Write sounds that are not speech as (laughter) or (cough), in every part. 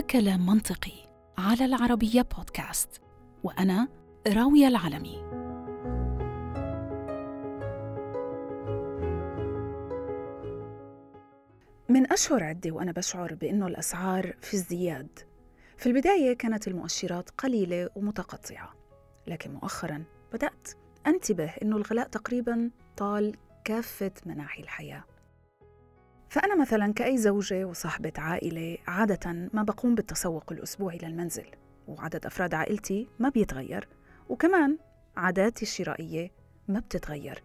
هذا كلام منطقي على العربية بودكاست وأنا راوية العلمي. من أشهر عدة وأنا بشعر بأنه الأسعار في ازدياد. في البداية كانت المؤشرات قليلة ومتقطعة لكن مؤخرا بدأت أنتبه أنه الغلاء تقريبا طال كافة مناحي الحياة. فأنا مثلا كأي زوجة وصاحبة عائلة عادة ما بقوم بالتسوق الأسبوعي للمنزل وعدد أفراد عائلتي ما بيتغير وكمان عاداتي الشرائية ما بتتغير.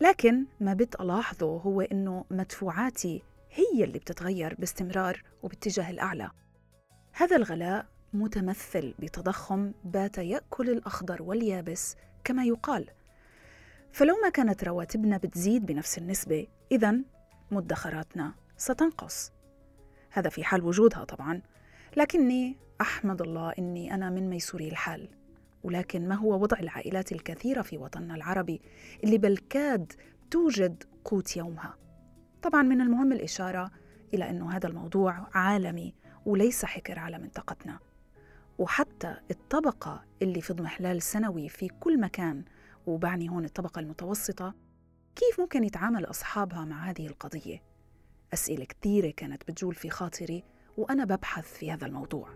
لكن ما بتلاحظه هو إنه مدفوعاتي هي اللي بتتغير باستمرار وباتجاه الأعلى. هذا الغلاء متمثل بتضخم بات يأكل الأخضر واليابس كما يقال. فلو ما كانت رواتبنا بتزيد بنفس النسبة إذا مدخراتنا ستنقص. هذا في حال وجودها طبعا لكني أحمد الله إني أنا من ميسوري الحال. ولكن ما هو وضع العائلات الكثيرة في وطننا العربي اللي بالكاد توجد قوت يومها؟ طبعا من المهم الإشارة إلى أنه هذا الموضوع عالمي وليس حكر على منطقتنا. وحتى الطبقة اللي في ضمحلال سنوي في كل مكان وبعني هون الطبقة المتوسطة كيف ممكن يتعامل أصحابها مع هذه القضية؟ أسئلة كثيرة كانت بتجول في خاطري وأنا ببحث في هذا الموضوع.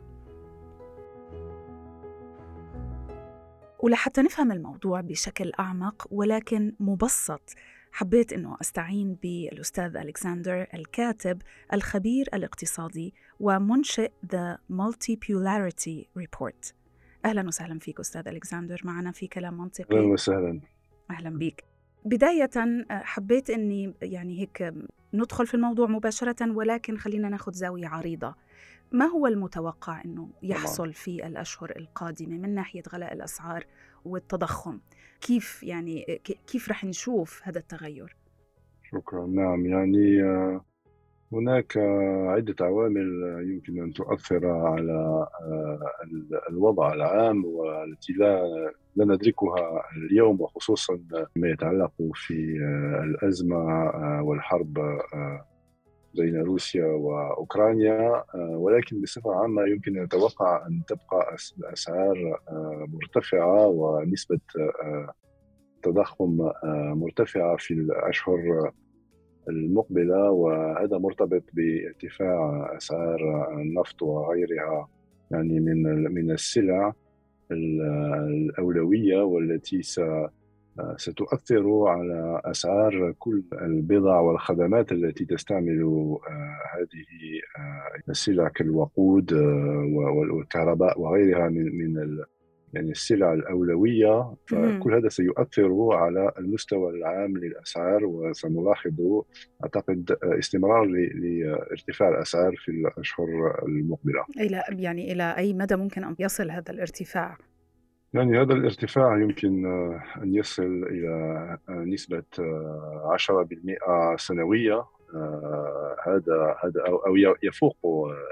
ولحتى نفهم الموضوع بشكل أعمق ولكن مبسط حبيت أنه أستعين بالأستاذ ألكسندر الكاتب الخبير الاقتصادي ومنشئ The Multipolarity Report. أهلا وسهلا فيك أستاذ ألكسندر معنا في كلام منطقي. أهلا وسهلا. أهلا بك بداية حبيت أني يعني هيك ندخل في الموضوع مباشرة ولكن خلينا ناخذ زاوية عريضة. ما هو المتوقع أنه يحصل في الأشهر القادمة من ناحية غلاء الأسعار والتضخم؟ كيف يعني كيف رح نشوف هذا التغير؟ شكرا. نعم يعني آه، هناك عدة عوامل يمكن أن تؤثر على آه، الوضع العام والتي لا لا ندركها اليوم وخصوصا ما يتعلق في آه، الأزمة والحرب بين روسيا وأوكرانيا ولكن بصفة عامة يمكن أن نتوقع أن تبقى الأسعار مرتفعة ونسبة تضخم مرتفعة في الأشهر المقبلة وهذا مرتبط بارتفاع أسعار النفط وغيرها يعني من من السلع. الأولوية والتي ستؤثر على أسعار كل البضع والخدمات التي تستعمل آه، هذه آه، السلع كالوقود آه، والكهرباء وغيرها من يعني السلع الأولوية فكل هذا سيؤثر على المستوى العام للأسعار وسنلاحظ أعتقد استمرار لارتفاع الأسعار في الأشهر المقبلة. إلى يعني إلى أي مدى ممكن أن يصل هذا الارتفاع؟ يعني هذا الارتفاع يمكن آه، أن يصل إلى آه، نسبة 10% آه، سنوية هذا هذا أو يفوق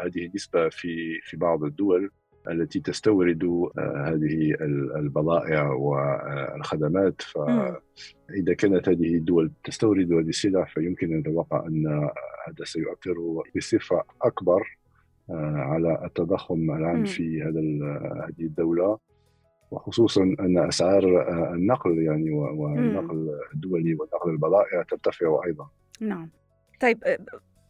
هذه النسبة في في بعض الدول. التي تستورد هذه البضائع والخدمات. فإذا كانت هذه الدول تستورد هذه السلع فيمكن أن نتوقع أن هذا سيؤثر بصفة أكبر على التضخم العام في هذا هذه الدولة. وخصوصا أن أسعار آه، النقل يعني والنقل الدولي ونقل البضائع ترتفع أيضا. نعم. طيب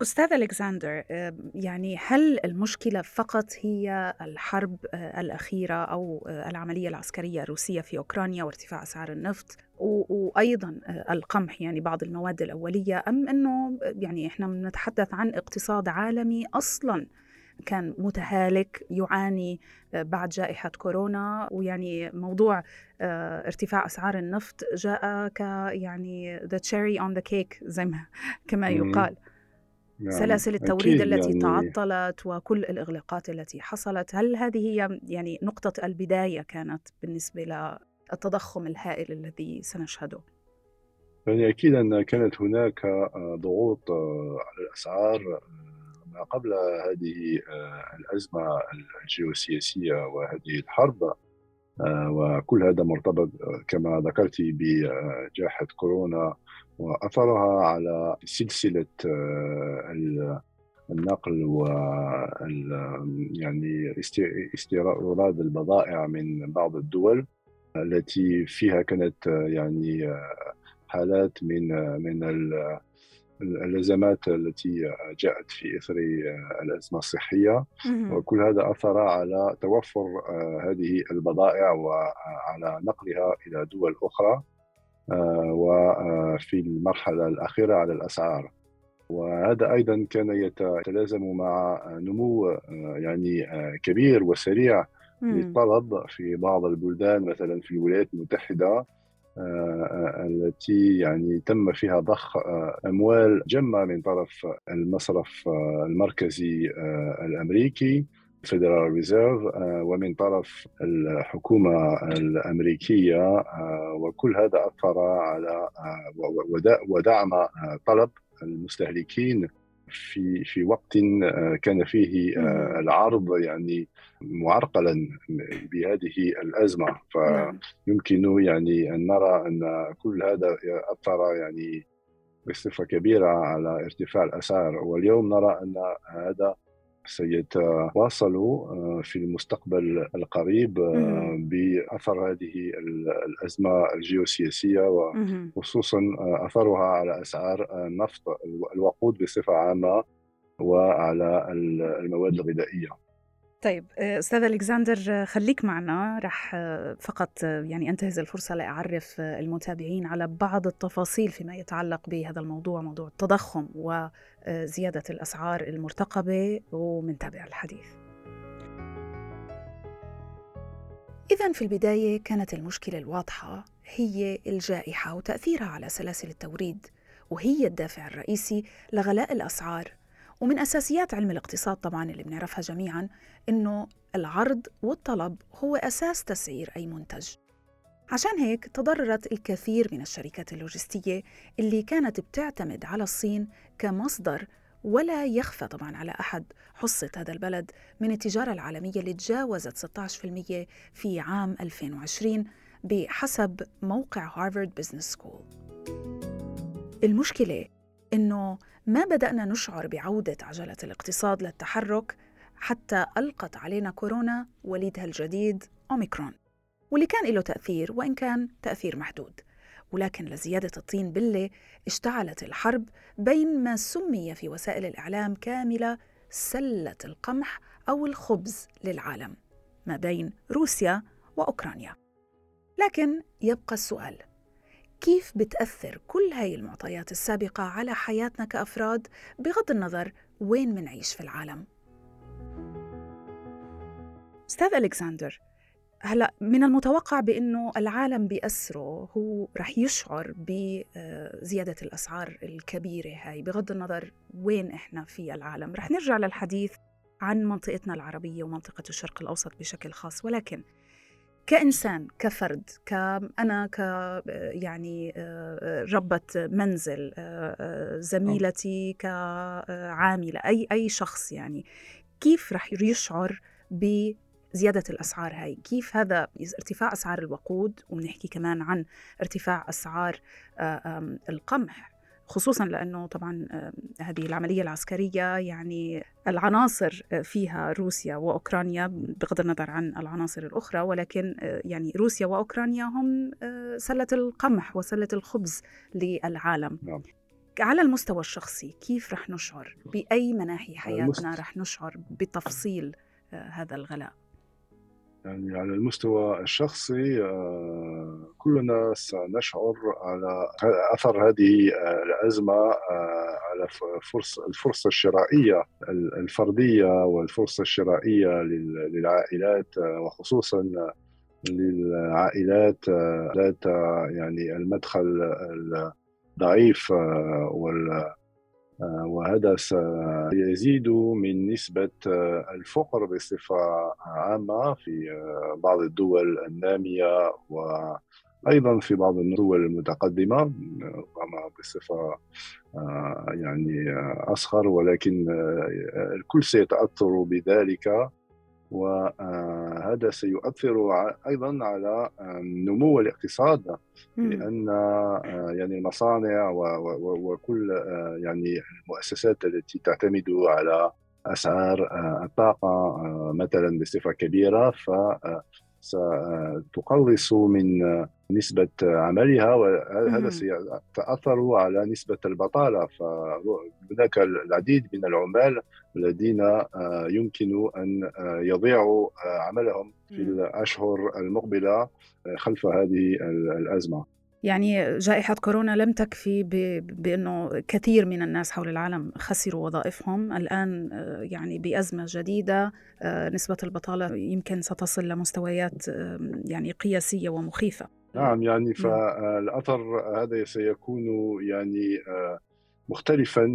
آه، أستاذ ألكسندر آه، يعني هل المشكلة فقط هي الحرب الأخيرة أو العملية العسكرية الروسية في أوكرانيا وارتفاع أسعار النفط وأيضا القمح يعني بعض المواد الأولية أم إنه يعني إحنا نتحدث عن اقتصاد عالمي أصلا كان متهالك يعاني آه، بعد جائحة كورونا ويعني موضوع آه، ارتفاع أسعار النفط جاء ك يعني the cherry on the cake زي ما كما يقال. يعني سلاسل التوريد التي يعني تعطلت وكل الإغلاقات التي حصلت هل هذه هي يعني نقطة البداية كانت بالنسبة للتضخم الهائل الذي سنشهده؟ يعني أكيد أن كانت هناك آه، ضغوط على الأسعار ما قبل هذه آه، الأزمة الجيوسياسية وهذه الحرب آه، وكل هذا مرتبط آه، كما ذكرت بجائحة كورونا وأثرها على سلسلة النقل و يعني استيراد البضائع من بعض الدول التي فيها كانت يعني حالات من من الأزمات التي جاءت في إثر الأزمة الصحية. وكل هذا أثر على توفر هذه البضائع وعلى نقلها إلى دول أخرى. وفي المرحلة الأخيرة على الأسعار. وهذا أيضا كان يتلازم مع نمو يعني كبير وسريع للطلب في بعض البلدان مثلا في الولايات المتحدة التي يعني تم فيها ضخ أموال جمة من طرف المصرف المركزي الأمريكي. Federal Reserve ومن طرف الحكومة الأمريكية وكل هذا أثر على ودعم طلب المستهلكين في في وقت كان فيه العرض يعني معرقلا بهذه الأزمة. نعم. فيمكن يعني أن نرى أن كل هذا أثر يعني بصفة كبيرة على ارتفاع الأسعار. واليوم نرى أن هذا سيتواصلوا آه، في المستقبل القريب آه، بأثر هذه الأزمة الجيوسياسية وخصوصا آه، أثرها على أسعار النفط الوقود بصفة عامة وعلى المواد الغذائية. طيب أستاذ ألكسندر خليك معنا. رح فقط يعني أنتهز الفرصة لأعرف المتابعين على بعض التفاصيل فيما يتعلق بهذا الموضوع موضوع التضخم وزياده الأسعار المرتقبة ومنتابع الحديث. إذا في البداية كانت المشكلة الواضحة هي الجائحة وتأثيرها على سلاسل التوريد وهي الدافع الرئيسي لغلاء الأسعار. ومن أساسيات علم الاقتصاد طبعا اللي بنعرفها جميعا إنه العرض والطلب هو أساس تسعير أي منتج. عشان هيك تضررت الكثير من الشركات اللوجستية اللي كانت بتعتمد على الصين كمصدر ولا يخفى طبعا على أحد. حصة هذا البلد من التجارة العالمية اللي تجاوزت 16% في عام 2020 بحسب موقع Harvard Business School المشكلة إنه ما بدأنا نشعر بعودة عجلة الاقتصاد للتحرك حتى ألقت علينا كورونا وليدها الجديد أوميكرون واللي كان له تأثير وإن كان تأثير محدود. ولكن لزيادة الطين بلة اشتعلت الحرب بين ما سمي في وسائل الإعلام كاملة سلة القمح أو الخبز للعالم ما بين روسيا وأوكرانيا. لكن يبقى السؤال كيف بتأثر كل هاي المعطيات السابقة على حياتنا كأفراد بغض النظر وين منعيش في العالم؟ أستاذ ألكسندر هلا من المتوقع بأنه العالم بأسره هو رح يشعر بزيادة الأسعار الكبيرة هاي بغض النظر وين إحنا في العالم. رح نرجع للحديث عن منطقتنا العربية ومنطقة الشرق الأوسط بشكل خاص ولكن كإنسان كفرد كأنا ك يعني ربة منزل زميلتي كعاملة أي أي شخص يعني. كيف رح يشعر بزيادة الأسعار هاي؟ كيف هذا ارتفاع أسعار الوقود؟ وبنحكي كمان عن ارتفاع أسعار القمح. خصوصا لأنه طبعا هذه العملية العسكرية يعني العناصر فيها روسيا وأوكرانيا بغض النظر عن العناصر الأخرى ولكن يعني روسيا وأوكرانيا هم سلة القمح وسلة الخبز للعالم. نعم. على المستوى الشخصي كيف رح نشعر؟ بأي مناحي حياتنا رح نشعر بتفصيل هذا الغلاء؟ يعني على المستوى الشخصي كلنا سنشعر على أثر هذه الأزمة على فرص الفرصة الشرائية الفردية والفرصة الشرائية للعائلات وخصوصا للعائلات ذات يعني المدخل الضعيف وال وهذا سيزيد من نسبة الفقر بصفة عامة في بعض الدول النامية وأيضا في بعض الدول المتقدمة ربما بصفة يعني أصغر ولكن الكل سيتأثر بذلك وهذا سيؤثر أيضا على نمو الاقتصاد لأن يعني المصانع وكل يعني المؤسسات التي تعتمد على أسعار الطاقة مثلا بصفة كبيرة ف ستقلص من نسبة عملها وهذا سيتأثر على نسبة البطالة. فهناك العديد من العمال الذين آه، يمكن أن آه، يضيعوا آه، عملهم في الأشهر المقبلة خلف هذه الأزمة. يعني جائحة كورونا لم تكفي بأنه كثير من الناس حول العالم خسروا وظائفهم. الآن يعني بأزمة جديدة نسبة البطالة يمكن ستصل لمستويات يعني قياسية ومخيفة. نعم يعني فالأثر هذا سيكون يعني مختلفا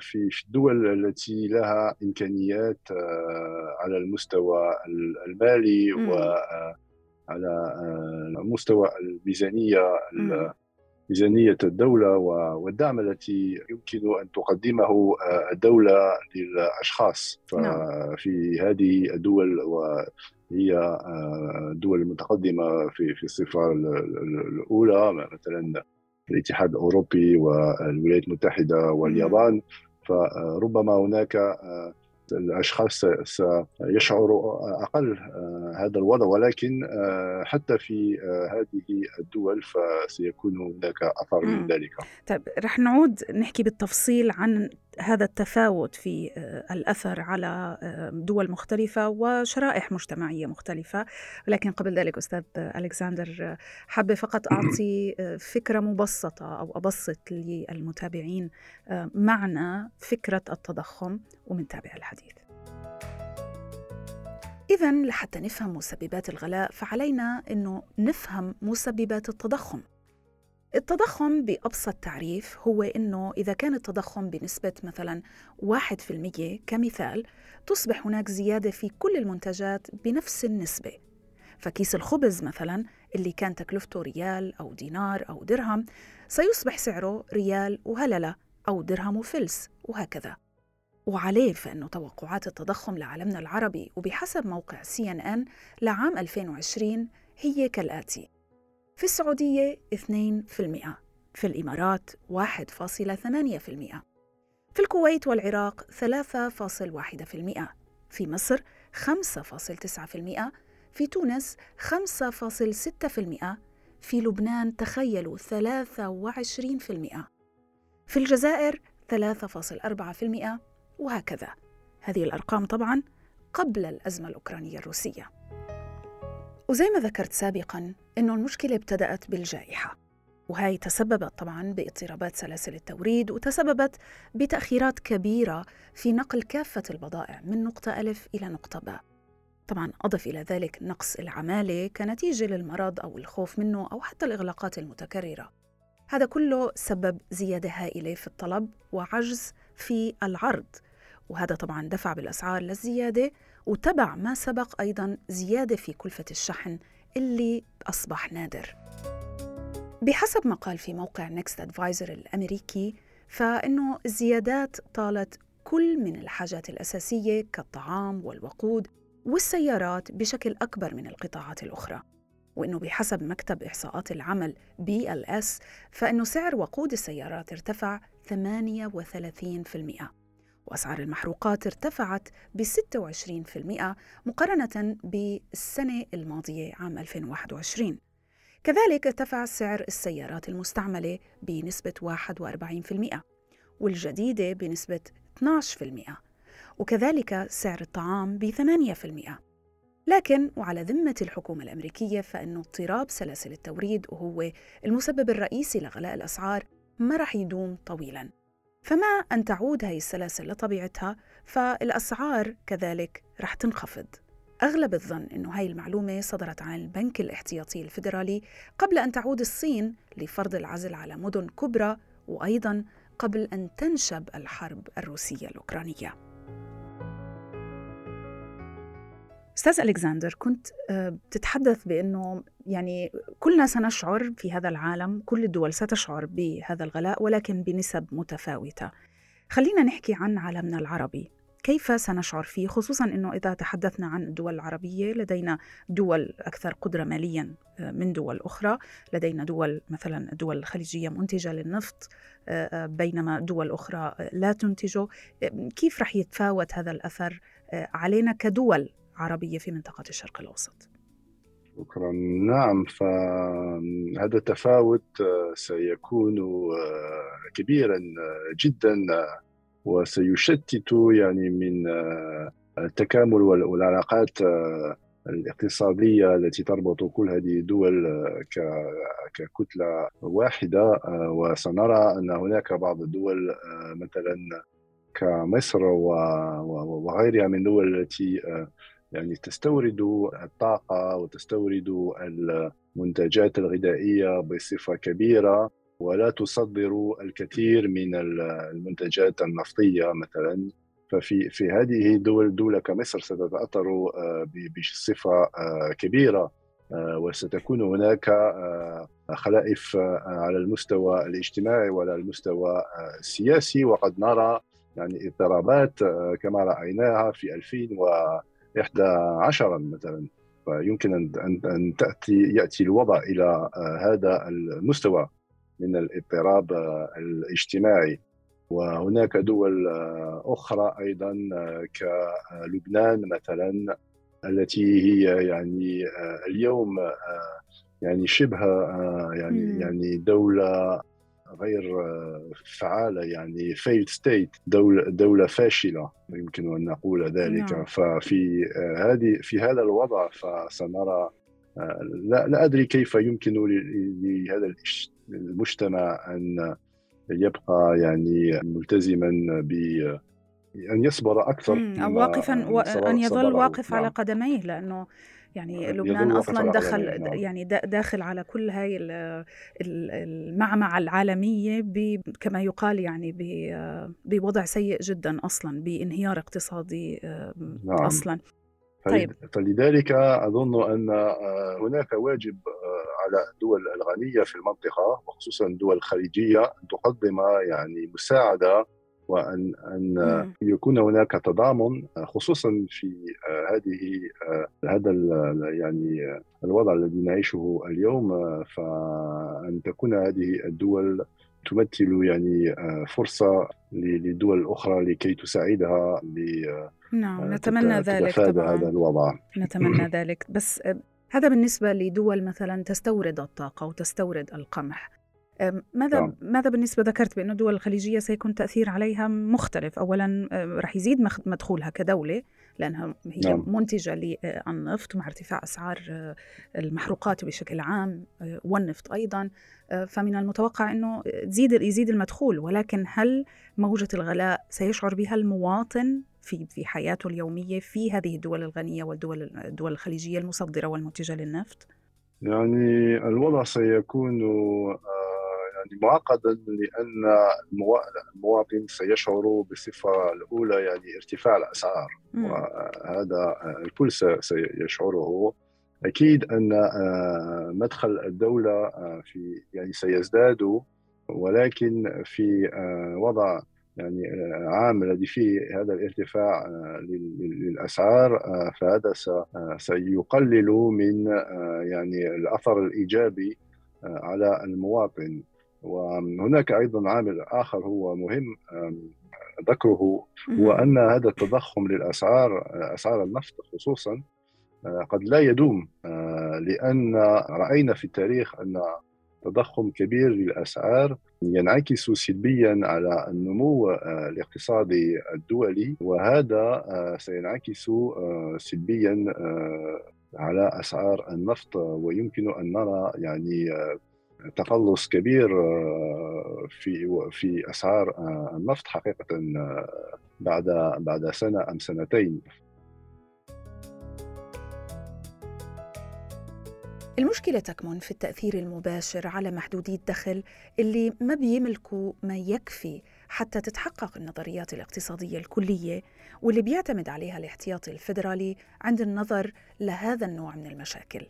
في الدول التي لها إمكانيات على المستوى المالي و على آه، مستوى الميزانية ميزانية الدولة والدعم التي يمكن أن تقدمه آه، الدولة للأشخاص. نعم. ففي هذه الدول وهي آه، الدول المتقدمه في في الصفة الأولى مثلا الاتحاد الأوروبي والولايات المتحدة واليابان. فربما هناك الأشخاص سيشعروا أقل آه، هذا الوضع ولكن آه، حتى في آه، هذه الدول فسيكون هناك أثر من ذلك. طيب رح نعود نحكي بالتفصيل عن هذا التفاوت في الأثر على دول مختلفة وشرائح مجتمعية مختلفة. ولكن قبل ذلك أستاذ ألكسندر حابة فقط أعطي فكرة مبسطة أو أبسط للمتابعين معنى فكرة التضخم ومنتابع الحديث. إذا لحتى نفهم مسببات الغلاء فعلينا أنه نفهم مسببات التضخم. التضخم بأبسط تعريف هو أنه إذا كان التضخم بنسبة مثلا 1% كمثال تصبح هناك زيادة في كل المنتجات بنفس النسبة. فكيس الخبز مثلا اللي كان تكلفته ريال أو دينار أو درهم سيصبح سعره ريال وهللة أو درهم وفلس وهكذا. وعليه فإنه توقعات التضخم لعالمنا العربي وبحسب موقع سي ان ان لعام 2020 هي كالآتي. في السعودية 2% في الإمارات 1.8% في الكويت والعراق 3.1% في مصر 5.9% في تونس 5.6% في لبنان تخيلوا 23% في الجزائر 3.4% وهكذا. هذه الأرقام طبعا قبل الأزمة الأوكرانية الروسية. وزي ما ذكرت سابقا أنه المشكلة ابتدأت بالجائحة وهي تسببت طبعا باضطرابات سلاسل التوريد وتسببت بتأخيرات كبيرة في نقل كافة البضائع من نقطة ألف إلى نقطة باء طبعا أضف إلى ذلك نقص العمالة كنتيجة للمرض أو الخوف منه أو حتى الإغلاقات المتكررة. هذا كله سبب زيادة هائلة في الطلب وعجز في العرض وهذا طبعا دفع بالأسعار للزيادة وتبع ما سبق أيضا زيادة في كلفة الشحن اللي أصبح نادر. بحسب ما قال في موقع نيكست أدفايزر الأمريكي فإنه الزيادات طالت كل من الحاجات الأساسية كالطعام والوقود والسيارات بشكل أكبر من القطاعات الأخرى. وإنه بحسب مكتب إحصاءات العمل بي ال اس فإنه سعر وقود السيارات ارتفع 38% وأسعار المحروقات ارتفعت ب 26% مقارنة بالسنة الماضية عام 2021 كذلك ارتفع سعر السيارات المستعملة بنسبة 41% والجديدة بنسبة 12% وكذلك سعر الطعام ب 8% لكن وعلى ذمة الحكومة الأمريكية فإن اضطراب سلاسل التوريد وهو المسبب الرئيسي لغلاء الأسعار ما رح يدوم طويلاً. فما أن تعود هاي السلاسل لطبيعتها فالأسعار كذلك رح تنخفض. أغلب الظن أنه هاي المعلومة صدرت عن البنك الاحتياطي الفيدرالي قبل أن تعود الصين لفرض العزل على مدن كبرى وأيضا قبل أن تنشب الحرب الروسية الأوكرانية. أستاذ ألكسندر كنت آه، بتتحدث بأنه يعني كلنا سنشعر في هذا العالم كل الدول ستشعر بهذا الغلاء ولكن بنسب متفاوتة. خلينا نحكي عن عالمنا العربي. كيف سنشعر فيه؟ خصوصا إنه إذا تحدثنا عن الدول العربية لدينا دول أكثر قدرة ماليا آه، من دول أخرى، لدينا دول مثلا الدول الخليجيه منتجة للنفط آه، بينما دول أخرى لا تنتجه، كيف رح يتفاوت هذا الأثر علينا كدول عربية في منطقة الشرق الأوسط؟ شكرا نعم فهذا التفاوت سيكون كبيرا جدا وسيشتت يعني من آه، التكامل والعلاقات آه، الاقتصادية التي تربط كل هذه الدول آه، ككتلة واحدة وسنرى أن هناك بعض الدول مثلا كمصر وغيرها من الدول التي يعني تستورد الطاقة وتستورد المنتجات الغذائية بصفة كبيرة ولا تصدر الكثير من المنتجات النفطية مثلا. ففي في هذه الدول دولة كمصر ستتأثر آه، بصفة آه، كبيرة آه، وستكون هناك خلائف على المستوى الاجتماعي وعلى المستوى السياسي. وقد نرى يعني اضطرابات كما رأيناها في 2011 مثلا. فيمكن أن أن تأتي يأتي الوضع إلى هذا المستوى من الاضطراب الاجتماعي. وهناك دول أخرى أيضا كلبنان مثلا التي هي يعني اليوم يعني شبه يعني يعني دولة غير فعالة يعني failed state دولة دولة فاشلة يمكن أن نقول ذلك نعم. ففي هذه في هذا الوضع فسنرى لا لا أدري كيف يمكن لهذا المجتمع أن يبقى يعني ملتزما ب أن يصبر أكثر أو واقفا وان يظل واقف على نعم. قدميه لأنه يعني لبنان أصلا دخل نعم. يعني داخل على كل هاي المعمعة العالمية كما يقال يعني بوضع سيء جدا أصلا بانهيار اقتصادي نعم. أصلا طيب فلذلك أظن أن هناك واجب على الدول الغنية في المنطقة وخصوصا الدول الخليجية أن تقدم يعني مساعدة وأن أن يكون هناك تضامن خصوصا في هذه هذا يعني الوضع الذي نعيشه اليوم فأن تكون هذه الدول تمثل يعني فرصة للدول الأخرى لكي تساعدها نعم نتمنى ذلك طبعا هذا الوضع. نتمنى (laughs) ذلك. بس هذا بالنسبة لدول مثلا تستورد الطاقة وتستورد القمح. ماذا نعم. ماذا بالنسبة ذكرت بأن الدول الخليجية سيكون تأثير عليها مختلف أولا رح يزيد مدخولها كدولة لأنها هي نعم. منتجة للنفط مع ارتفاع أسعار آه، المحروقات بشكل عام والنفط أيضا آه، فمن المتوقع أنه تزيد يزيد المدخول ولكن هل موجة الغلاء سيشعر بها المواطن في في حياته اليومية في هذه الدول الغنية والدول الدول الخليجية المصدرة والمنتجة للنفط؟ يعني الوضع سيكون معقدا لأن المواطن سيشعر بصفة الأولى يعني ارتفاع الأسعار. وهذا الكل سيشعره. أكيد أن آه، مدخل الدولة آه، في يعني سيزداد. ولكن في آه، وضع يعني عام الذي فيه هذا الارتفاع للأسعار فهذا سيقلل من يعني الأثر الإيجابي على المواطن. وهناك أيضا عامل آخر هو مهم ذكره هو أن هذا التضخم للأسعار أسعار النفط خصوصا قد لا يدوم لأن رأينا في التاريخ أن تضخم كبير للأسعار ينعكس سلبيا على النمو الاقتصادي الدولي وهذا سينعكس سلبيا على أسعار النفط ويمكن أن نرى يعني تقلص كبير آه، في في أسعار آه، النفط حقيقة آه، بعد بعد سنة أم سنتين المشكلة تكمن في التأثير المباشر على محدودي الدخل اللي ما بيملكوا ما يكفي حتى تتحقق النظريات الاقتصادية الكلية واللي بيعتمد عليها الاحتياطي الفيدرالي عند النظر لهذا النوع من المشاكل.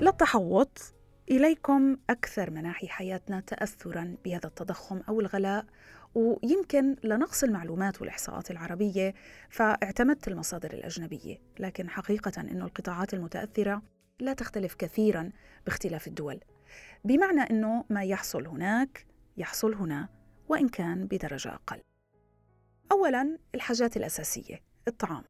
للتحوط إليكم أكثر مناحي حياتنا تأثرا بهذا التضخم أو الغلاء ويمكن لنقص المعلومات والإحصاءات العربية فاعتمدت المصادر الأجنبية. لكن حقيقة أن القطاعات المتأثرة لا تختلف كثيرا باختلاف الدول. بمعنى أنه ما يحصل هناك يحصل هنا وإن كان بدرجة أقل. أولا الحاجات الأساسية الطعام.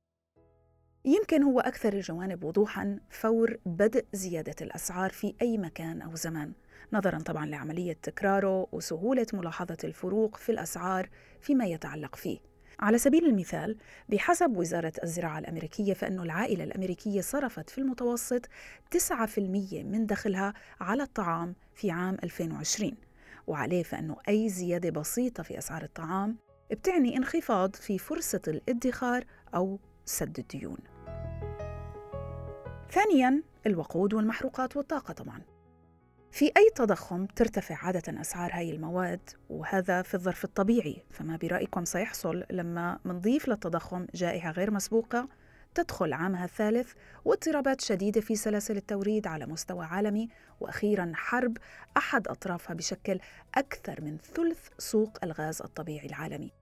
يمكن هو أكثر الجوانب وضوحا فور بدء زيادة الأسعار في أي مكان أو زمان نظرا طبعا لعملية تكراره وسهولة ملاحظة الفروق في الأسعار فيما يتعلق فيه. على سبيل المثال بحسب وزارة الزراعة الأمريكية فإن العائلة الأمريكية صرفت في المتوسط 9% من دخلها على الطعام في عام 2020 وعليه فإنه أي زيادة بسيطة في أسعار الطعام بتعني انخفاض في فرصة الادخار أو سد الديون. ثانياً الوقود والمحروقات والطاقة طبعاً. في أي تضخم ترتفع عادة أسعار هاي المواد وهذا في الظرف الطبيعي فما برأيكم سيحصل لما منضيف للتضخم جائحة غير مسبوقة تدخل عامها الثالث واضطرابات شديدة في سلاسل التوريد على مستوى عالمي وأخيرا حرب أحد أطرافها بشكل أكثر من ثلث سوق الغاز الطبيعي العالمي.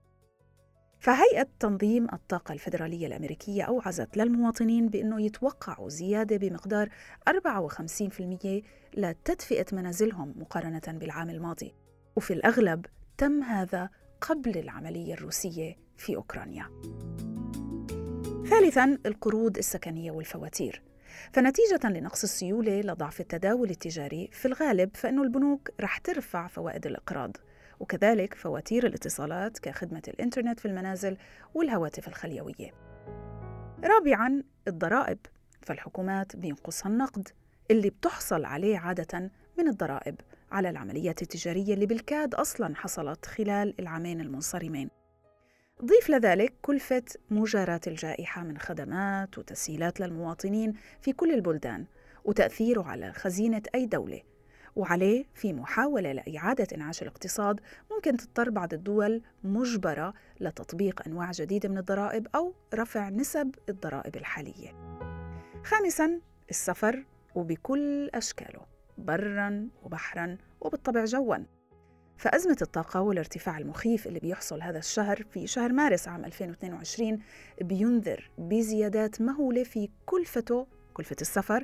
فهيئة تنظيم الطاقة الفيدرالية الأمريكية أوعزت للمواطنين بأنه يتوقعوا زيادة بمقدار 54% لتدفئة منازلهم مقارنة بالعام الماضي. وفي الأغلب تم هذا قبل العملية الروسية في أوكرانيا. ثالثاً القروض السكنية والفواتير. فنتيجة لنقص السيولة لضعف التداول التجاري في الغالب فإن البنوك رح ترفع فوائد الإقراض. وكذلك فواتير الاتصالات كخدمة الإنترنت في المنازل والهواتف الخليوية. رابعاً الضرائب فالحكومات بينقصها النقد اللي بتحصل عليه عادة من الضرائب على العمليات التجارية اللي بالكاد أصلاً حصلت خلال العامين المنصرمين. ضيف لذلك كلفة مجاراة الجائحة من خدمات وتسهيلات للمواطنين في كل البلدان وتأثيره على خزينة أي دولة وعليه في محاولة لإعادة إنعاش الاقتصاد ممكن تضطر بعض الدول مجبرة لتطبيق أنواع جديدة من الضرائب أو رفع نسب الضرائب الحالية. خامساً السفر وبكل أشكاله برا وبحرا وبالطبع جوا فأزمة الطاقة والارتفاع المخيف اللي بيحصل هذا الشهر في شهر مارس عام 2022 بينذر بزيادات مهولة في كلفته كلفة السفر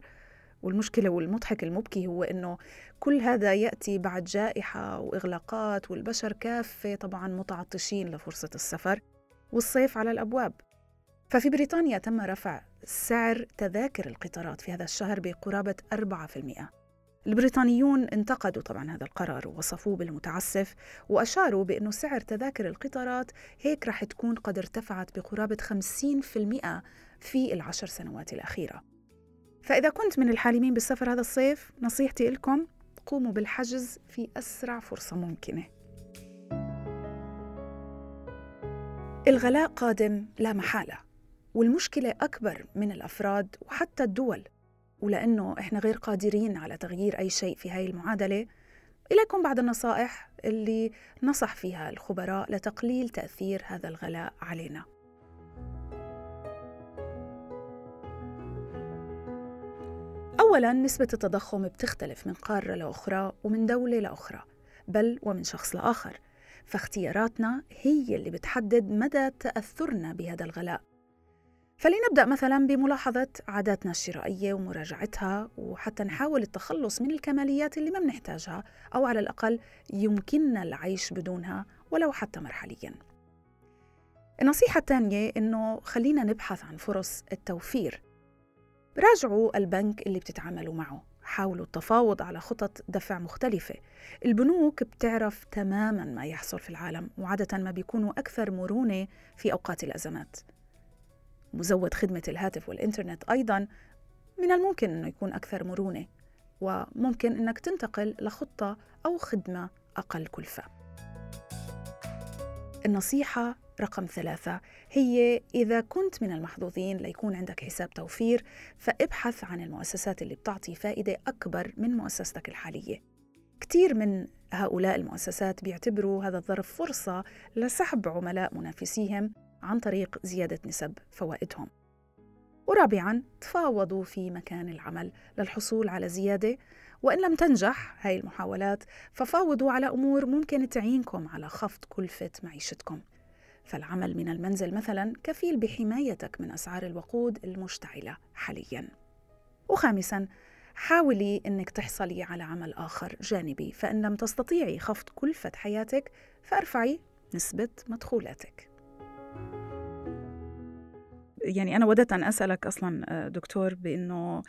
والمشكلة والمضحك المبكي هو أنه كل هذا يأتي بعد جائحة وإغلاقات والبشر كافة طبعا متعطشين لفرصة السفر والصيف على الأبواب ففي بريطانيا تم رفع سعر تذاكر القطارات في هذا الشهر بقرابة 4%. البريطانيون انتقدوا طبعا هذا القرار ووصفوه بالمتعسف وأشاروا بأنه سعر تذاكر القطارات هيك رح تكون قد ارتفعت بقرابة 50% في العشر سنوات الأخيرة فإذا كنت من الحالمين بالسفر هذا الصيف نصيحتي لكم قوموا بالحجز في أسرع فرصة ممكنة. الغلاء قادم لا محالة والمشكلة أكبر من الأفراد وحتى الدول. ولأنه إحنا غير قادرين على تغيير أي شيء في هاي المعادلة. إليكم بعض النصائح اللي نصح فيها الخبراء لتقليل تأثير هذا الغلاء علينا. أولاً نسبة التضخم بتختلف من قارة لأخرى ومن دولة لأخرى بل ومن شخص لآخر. فاختياراتنا هي اللي بتحدد مدى تأثرنا بهذا الغلاء. فلنبدأ مثلا بملاحظة عاداتنا الشرائية ومراجعتها وحتى نحاول التخلص من الكماليات اللي ما بنحتاجها أو على الأقل يمكننا العيش بدونها ولو حتى مرحليا. النصيحة الثانية إنه خلينا نبحث عن فرص التوفير. راجعوا البنك اللي بتتعاملوا معه حاولوا التفاوض على خطط دفع مختلفة. البنوك بتعرف تماما ما يحصل في العالم وعادة ما بيكونوا أكثر مرونة في أوقات الأزمات. مزود خدمة الهاتف والإنترنت أيضا من الممكن أنه يكون أكثر مرونة وممكن أنك تنتقل لخطة أو خدمة أقل كلفة. النصيحة رقم ثلاثة. هي إذا كنت من المحظوظين ليكون عندك حساب توفير فابحث عن المؤسسات اللي بتعطي فائدة أكبر من مؤسستك الحالية. كثير من هؤلاء المؤسسات بيعتبروا هذا الظرف فرصة لسحب عملاء منافسيهم عن طريق زيادة نسب فوائدهم. ورابعا تفاوضوا في مكان العمل للحصول على زيادة. وإن لم تنجح هاي المحاولات ففاوضوا على أمور ممكن تعينكم على خفض كلفة معيشتكم. فالعمل من المنزل مثلا كفيل بحمايتك من أسعار الوقود المشتعلة حاليا. وخامسا حاولي إنك تحصلي على عمل آخر جانبي فإن لم تستطيعي خفض كلفه حياتك فأرفعي نسبة مدخولاتك. يعني أنا وددت أن أسألك أصلا آه، دكتور بإنه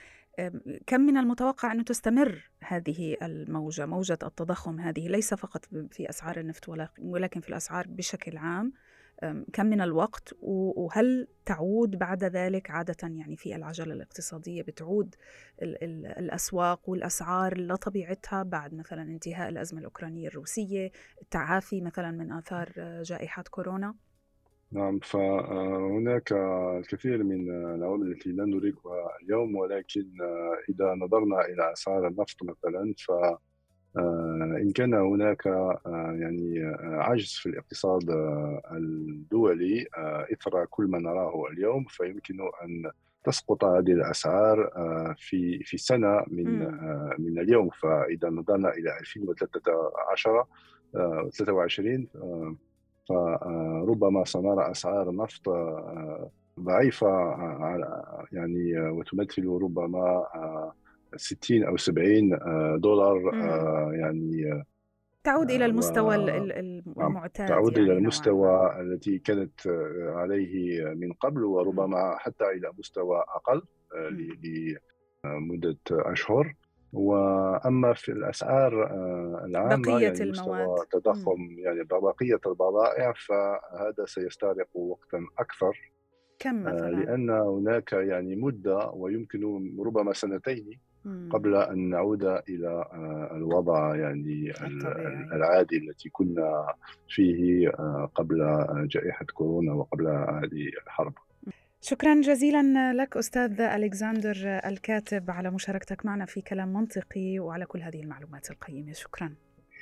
كم من المتوقع أن تستمر هذه الموجة موجة التضخم هذه؟ ليس فقط في أسعار النفط ولكن في الأسعار بشكل عام. كم من الوقت وهل تعود بعد ذلك عادة يعني في العجلة الاقتصادية بتعود الأسواق والأسعار لطبيعتها بعد مثلا انتهاء الأزمة الأوكرانية الروسية التعافي مثلا من آثار جائحة كورونا؟ نعم فهناك الكثير من العوامل التي لا ندركها اليوم ولكن إذا نظرنا إلى أسعار النفط مثلا ف إن كان هناك يعني عجز في الاقتصاد الدولي إثر كل ما نراه اليوم فيمكن أن تسقط هذه الأسعار في في سنة من من اليوم. فإذا نظرنا إلى 2013 23 فربما سنرى آه، ضعيفة آه، يعني آه، وتمثل ربما 60 أو 70 دولار يعني تعود إلى المستوى و... المعتاد تعود يعني إلى المستوى الذي كانت عليه من قبل وربما حتى إلى مستوى أقل لمدة أشهر. وأما في الأسعار آه، العامة بقية يعني المواد. تضخم يعني بقية البضائع فهذا سيستغرق وقتا أكثر. كم آه، مثلا؟ لأن هناك يعني مدة ويمكن ربما سنتين قبل أن نعود إلى آه، الوضع يعني العادي التي كنا فيه قبل جائحة كورونا وقبل هذه الحرب. شكرا جزيلا لك أستاذ ألكسندر الكاتب على مشاركتك معنا في كلام منطقي وعلى كل هذه المعلومات القيمة. شكرا.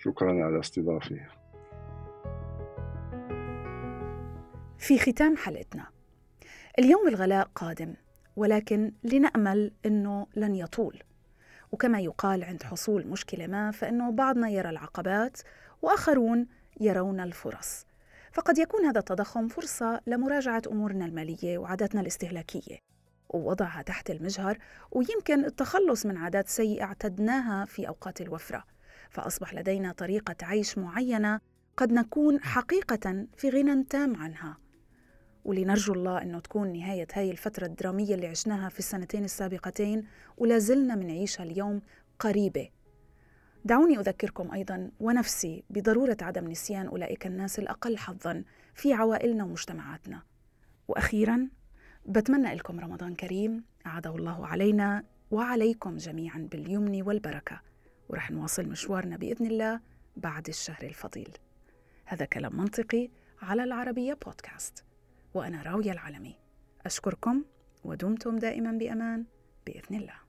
شكرا على استضافتي في ختام حلقتنا. اليوم الغلاء قادم ولكن لنأمل إنه لن يطول. وكما يقال عند حصول مشكلة ما فإنه بعضنا يرى العقبات وآخرون يرون الفرص. فقد يكون هذا التضخم فرصة لمراجعة أمورنا المالية وعاداتنا الاستهلاكية. ووضعها تحت المجهر ويمكن التخلص من عادات سيئة اعتدناها في أوقات الوفرة. فأصبح لدينا طريقة عيش معينة قد نكون حقيقة في غنى تام عنها. ولنرجو الله أنه تكون نهاية هاي الفترة الدرامية اللي عشناها في السنتين السابقتين ولا زلنا منعيشها اليوم قريبة. دعوني أذكركم أيضا ونفسي بضرورة عدم نسيان أولئك الناس الأقل حظا في عوائلنا ومجتمعاتنا. وأخيرا بتمنى لكم رمضان كريم أعاده الله علينا وعليكم جميعا باليمن والبركة. ورح نواصل مشوارنا بإذن الله بعد الشهر الفضيل. هذا كلام منطقي على العربية بودكاست. وأنا راوية العلمي أشكركم ودمتم دائما بأمان بإذن الله.